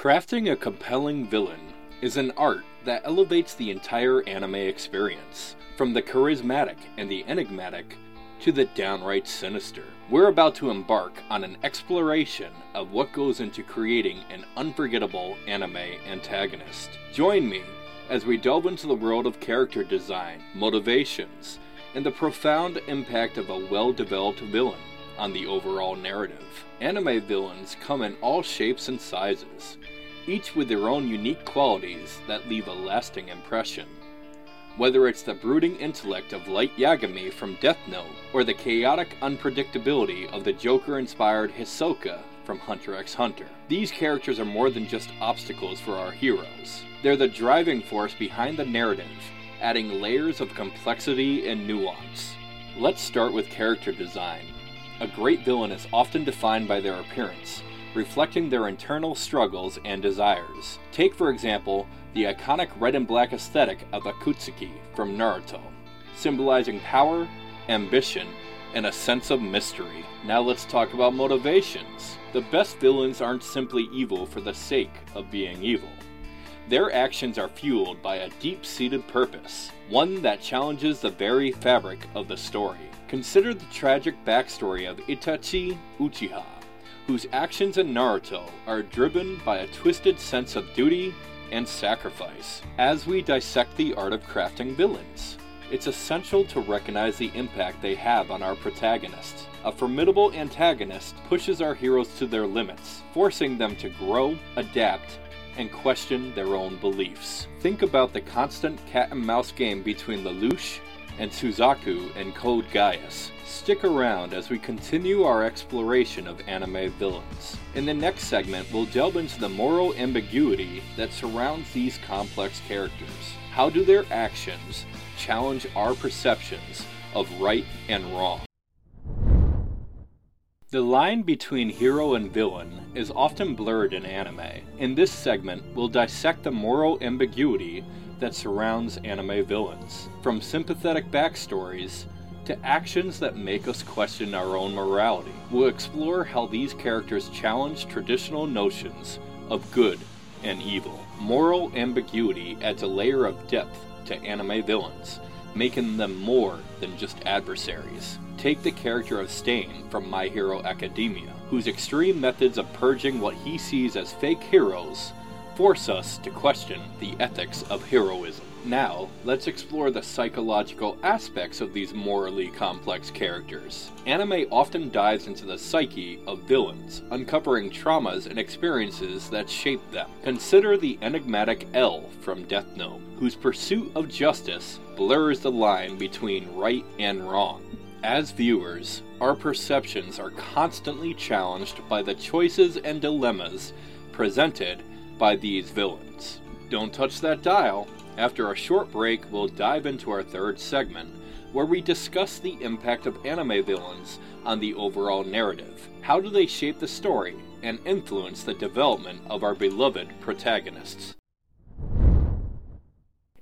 Crafting a compelling villain is an art that elevates the entire anime experience, from the charismatic and the enigmatic to the downright sinister. We're about to embark on an exploration of what goes into creating an unforgettable anime antagonist. Join me as we delve into the world of character design, motivations, and the profound impact of a well developed villain on the overall narrative. Anime villains come in all shapes and sizes, each with their own unique qualities that leave a lasting impression. Whether it's the brooding intellect of Light Yagami from Death Note, or the chaotic unpredictability of the Joker inspired Hisoka from Hunter x Hunter, these characters are more than just obstacles for our heroes. They're the driving force behind the narrative, adding layers of complexity and nuance. Let's start with character design. A great villain is often defined by their appearance, reflecting their internal struggles and desires. Take, for example, the iconic red and black aesthetic of Akatsuki from Naruto, symbolizing power, ambition, and a sense of mystery. Now let's talk about motivations. The best villains aren't simply evil for the sake of being evil. Their actions are fueled by a deep seated purpose, one that challenges the very fabric of the story. Consider the tragic backstory of Itachi Uchiha, whose actions in Naruto are driven by a twisted sense of duty and sacrifice. As we dissect the art of crafting villains, it's essential to recognize the impact they have on our protagonists. A formidable antagonist pushes our heroes to their limits, forcing them to grow, adapt, and question their own beliefs. Think about the constant cat and mouse game between Lelouch and Suzaku and Code Geass. Stick around as we continue our exploration of anime villains. In the next segment, we'll delve into the moral ambiguity that surrounds these complex characters. How do their actions challenge our perceptions of right and wrong? The line between hero and villain is often blurred in anime. In this segment, we'll dissect the moral ambiguity that surrounds anime villains, from sympathetic backstories to actions that make us question our own morality. We'll explore how these characters challenge traditional notions of good and evil. Moral ambiguity adds a layer of depth to anime villains, making them more than just adversaries. Take the character of Stain from My Hero Academia, whose extreme methods of purging what he sees as fake heroes force us to question the ethics of heroism. Now, let's explore the psychological aspects of these morally complex characters. Anime often dives into the psyche of villains, uncovering traumas and experiences that shape them. Consider the enigmatic L from Death Note, whose pursuit of justice blurs the line between right and wrong. As viewers, our perceptions are constantly challenged by the choices and dilemmas presented by these villains. Don't touch that dial. After a short break, we'll dive into our third segment, where we discuss the impact of anime villains on the overall narrative. How do they shape the story and influence the development of our beloved protagonists?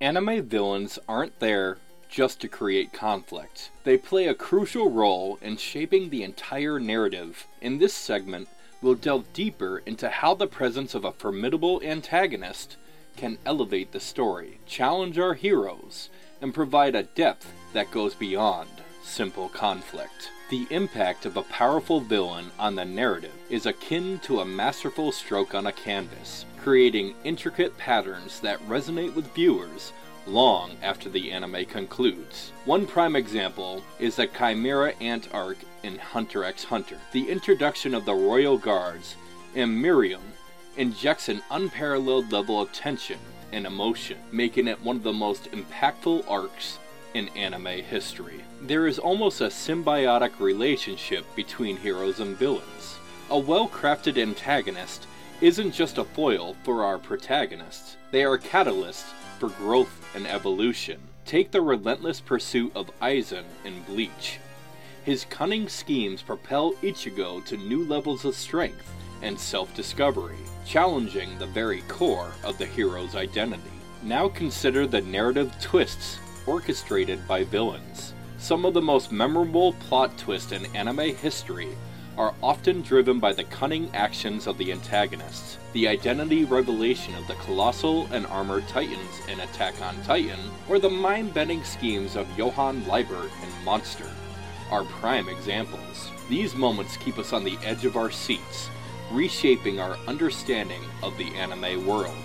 Anime villains aren't there just to create conflict. They play a crucial role in shaping the entire narrative. In this segment, we'll delve deeper into how the presence of a formidable antagonist can elevate the story, challenge our heroes, and provide a depth that goes beyond simple conflict. The impact of a powerful villain on the narrative is akin to a masterful stroke on a canvas, creating intricate patterns that resonate with viewers long after the anime concludes. One prime example is the Chimera Ant arc in Hunter x Hunter. The introduction of the Royal Guards and Meruem injects an unparalleled level of tension and emotion, making it one of the most impactful arcs in anime history. There is almost a symbiotic relationship between heroes and villains. A well crafted antagonist isn't just a foil for our protagonists, they are catalysts for growth and evolution. Take the relentless pursuit of Aizen in Bleach. His cunning schemes propel Ichigo to new levels of strength and self discovery, challenging the very core of the hero's identity. Now consider the narrative twists orchestrated by villains. Some of the most memorable plot twists in anime history are often driven by the cunning actions of the antagonists, the identity revelation of the colossal and armored titans in Attack on Titan, or the mind bending schemes of Johann Liebert in Monster, are prime examples. These moments keep us on the edge of our seats, reshaping our understanding of the anime world.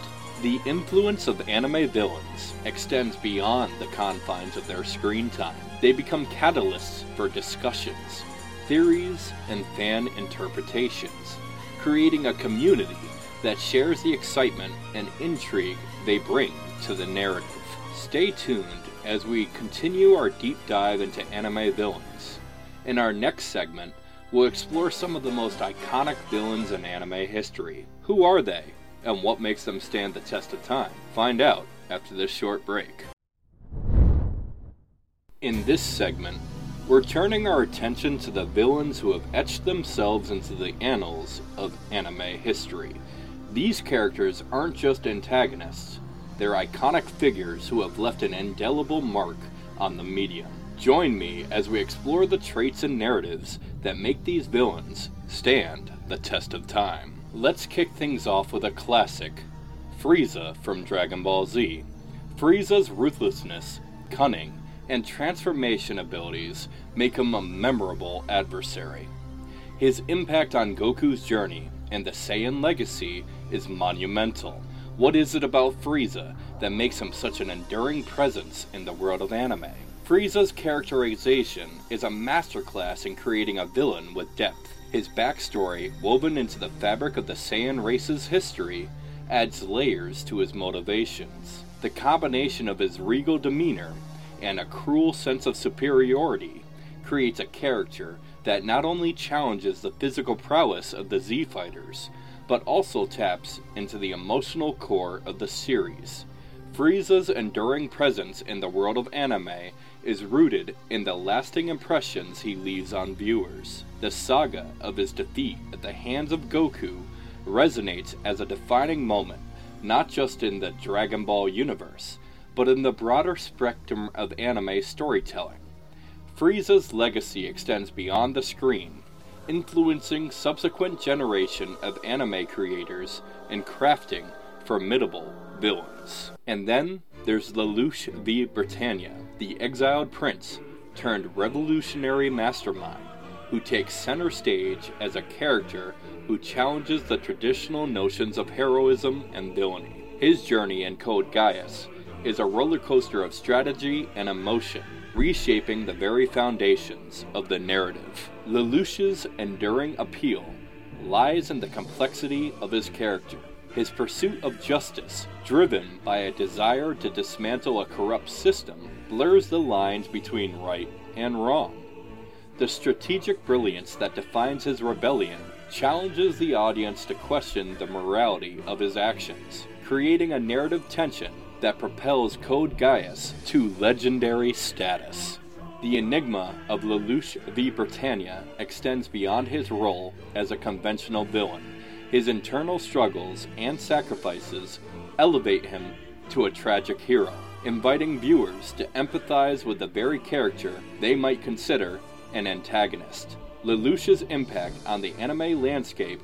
The influence of anime villains extends beyond the confines of their screen time. They become catalysts for discussions, theories, and fan interpretations, creating a community that shares the excitement and intrigue they bring to the narrative. Stay tuned as we continue our deep dive into anime villains. In our next segment, we'll explore some of the most iconic villains in anime history. Who are they? and what makes them stand the test of time? Find out after this short break. In this segment, we're turning our attention to the villains who have etched themselves into the annals of anime history. These characters aren't just antagonists, they're iconic figures who have left an indelible mark on the medium. Join me as we explore the traits and narratives that make these villains stand the test of time. Let's kick things off with a classic Frieza from Dragon Ball Z. Frieza's ruthlessness, cunning, and transformation abilities make him a memorable adversary. His impact on Goku's journey and the Saiyan legacy is monumental. What is it about Frieza that makes him such an enduring presence in the world of anime? Frieza's characterization is a masterclass in creating a villain with depth. His backstory, woven into the fabric of the Saiyan race's history, adds layers to his motivations. The combination of his regal demeanor and a cruel sense of superiority creates a character that not only challenges the physical prowess of the Z fighters, but also taps into the emotional core of the series. Frieza's enduring presence in the world of anime is rooted in the lasting impressions he leaves on viewers. The saga of his defeat at the hands of Goku resonates as a defining moment, not just in the Dragon Ball universe, but in the broader spectrum of anime storytelling. Frieza's legacy extends beyond the screen, influencing subsequent generation of anime creators and crafting formidable villains. And then there's Lelouch v. Britannia, the exiled prince turned revolutionary mastermind who takes center stage as a character who challenges the traditional notions of heroism and villainy. His journey in Code Geass is a roller coaster of strategy and emotion, reshaping the very foundations of the narrative. Lelouch's enduring appeal lies in the complexity of his character his pursuit of justice, driven by a desire to dismantle a corrupt system, blurs the lines between right and wrong. The strategic brilliance that defines his rebellion challenges the audience to question the morality of his actions, creating a narrative tension that propels Code Geass to legendary status. The enigma of Lelouch v. Britannia extends beyond his role as a conventional villain his internal struggles and sacrifices elevate him to a tragic hero, inviting viewers to empathize with the very character they might consider an antagonist. Lelouch's impact on the anime landscape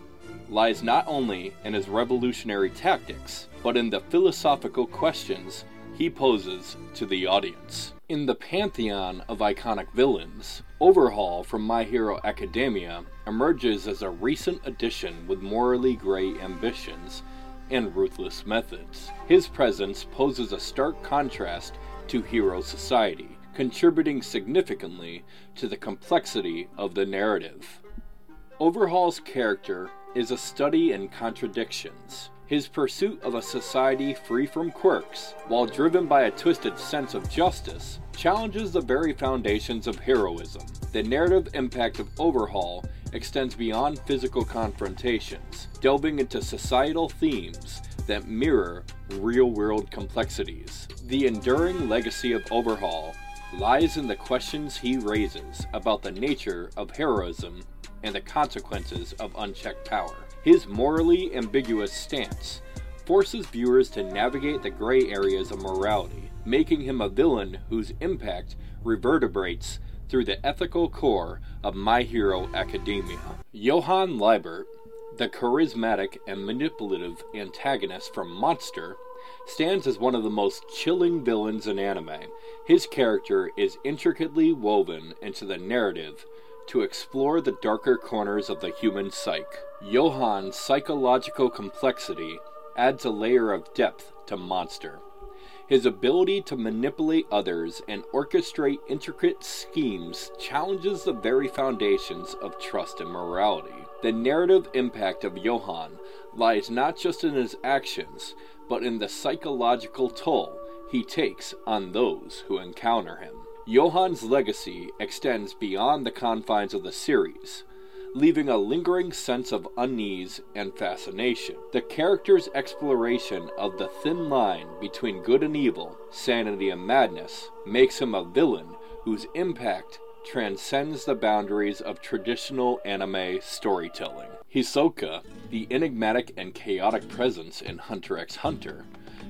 lies not only in his revolutionary tactics, but in the philosophical questions he poses to the audience. In the pantheon of iconic villains, Overhaul from My Hero Academia emerges as a recent addition with morally gray ambitions and ruthless methods. His presence poses a stark contrast to Hero Society, contributing significantly to the complexity of the narrative. Overhaul's character is a study in contradictions. His pursuit of a society free from quirks, while driven by a twisted sense of justice, challenges the very foundations of heroism. The narrative impact of Overhaul extends beyond physical confrontations, delving into societal themes that mirror real world complexities. The enduring legacy of Overhaul lies in the questions he raises about the nature of heroism and the consequences of unchecked power. His morally ambiguous stance forces viewers to navigate the gray areas of morality, making him a villain whose impact reverberates through the ethical core of My Hero Academia. Johann Liebert, the charismatic and manipulative antagonist from Monster, stands as one of the most chilling villains in anime. His character is intricately woven into the narrative to explore the darker corners of the human psyche. Johann's psychological complexity adds a layer of depth to Monster. His ability to manipulate others and orchestrate intricate schemes challenges the very foundations of trust and morality. The narrative impact of Johann lies not just in his actions, but in the psychological toll he takes on those who encounter him. Johann's legacy extends beyond the confines of the series, leaving a lingering sense of unease and fascination. The character's exploration of the thin line between good and evil, sanity and madness, makes him a villain whose impact transcends the boundaries of traditional anime storytelling. Hisoka, the enigmatic and chaotic presence in Hunter x Hunter,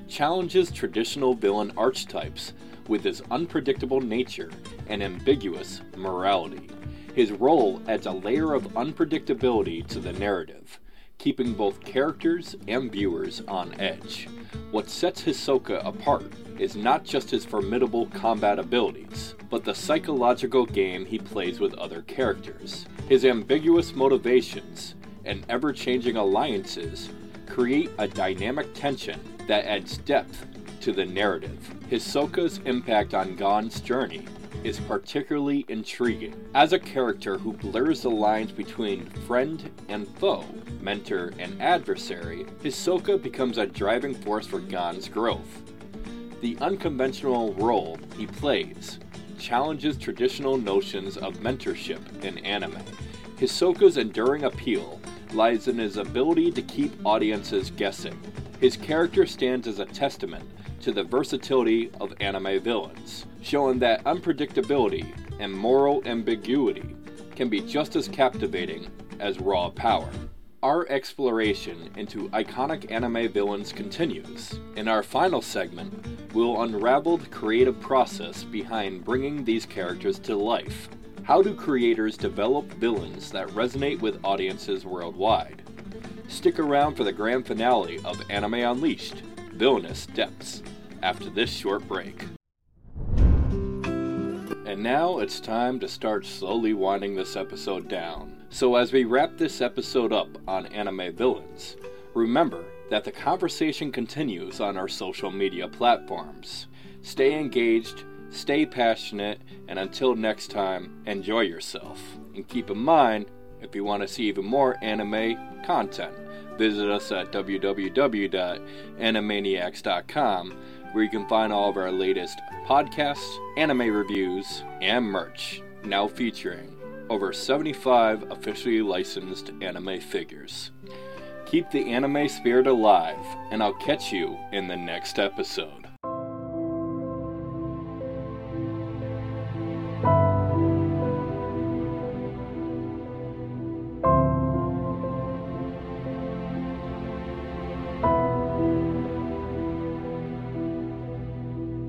challenges traditional villain archetypes with his unpredictable nature and ambiguous morality. His role adds a layer of unpredictability to the narrative, keeping both characters and viewers on edge. What sets Hisoka apart is not just his formidable combat abilities, but the psychological game he plays with other characters. His ambiguous motivations and ever changing alliances create a dynamic tension that adds depth to the narrative. Hisoka's impact on Gon's journey is particularly intriguing. As a character who blurs the lines between friend and foe, mentor and adversary, Hisoka becomes a driving force for Gon's growth. The unconventional role he plays challenges traditional notions of mentorship in anime. Hisoka's enduring appeal lies in his ability to keep audiences guessing. His character stands as a testament to the versatility of anime villains, showing that unpredictability and moral ambiguity can be just as captivating as raw power. Our exploration into iconic anime villains continues. In our final segment, we'll unravel the creative process behind bringing these characters to life. How do creators develop villains that resonate with audiences worldwide? Stick around for the grand finale of Anime Unleashed Villainous Depths after this short break. And now it's time to start slowly winding this episode down. So, as we wrap this episode up on anime villains, remember that the conversation continues on our social media platforms. Stay engaged, stay passionate, and until next time, enjoy yourself. And keep in mind, if you want to see even more anime content, visit us at www.animaniacs.com where you can find all of our latest podcasts, anime reviews, and merch, now featuring over 75 officially licensed anime figures. Keep the anime spirit alive, and I'll catch you in the next episode.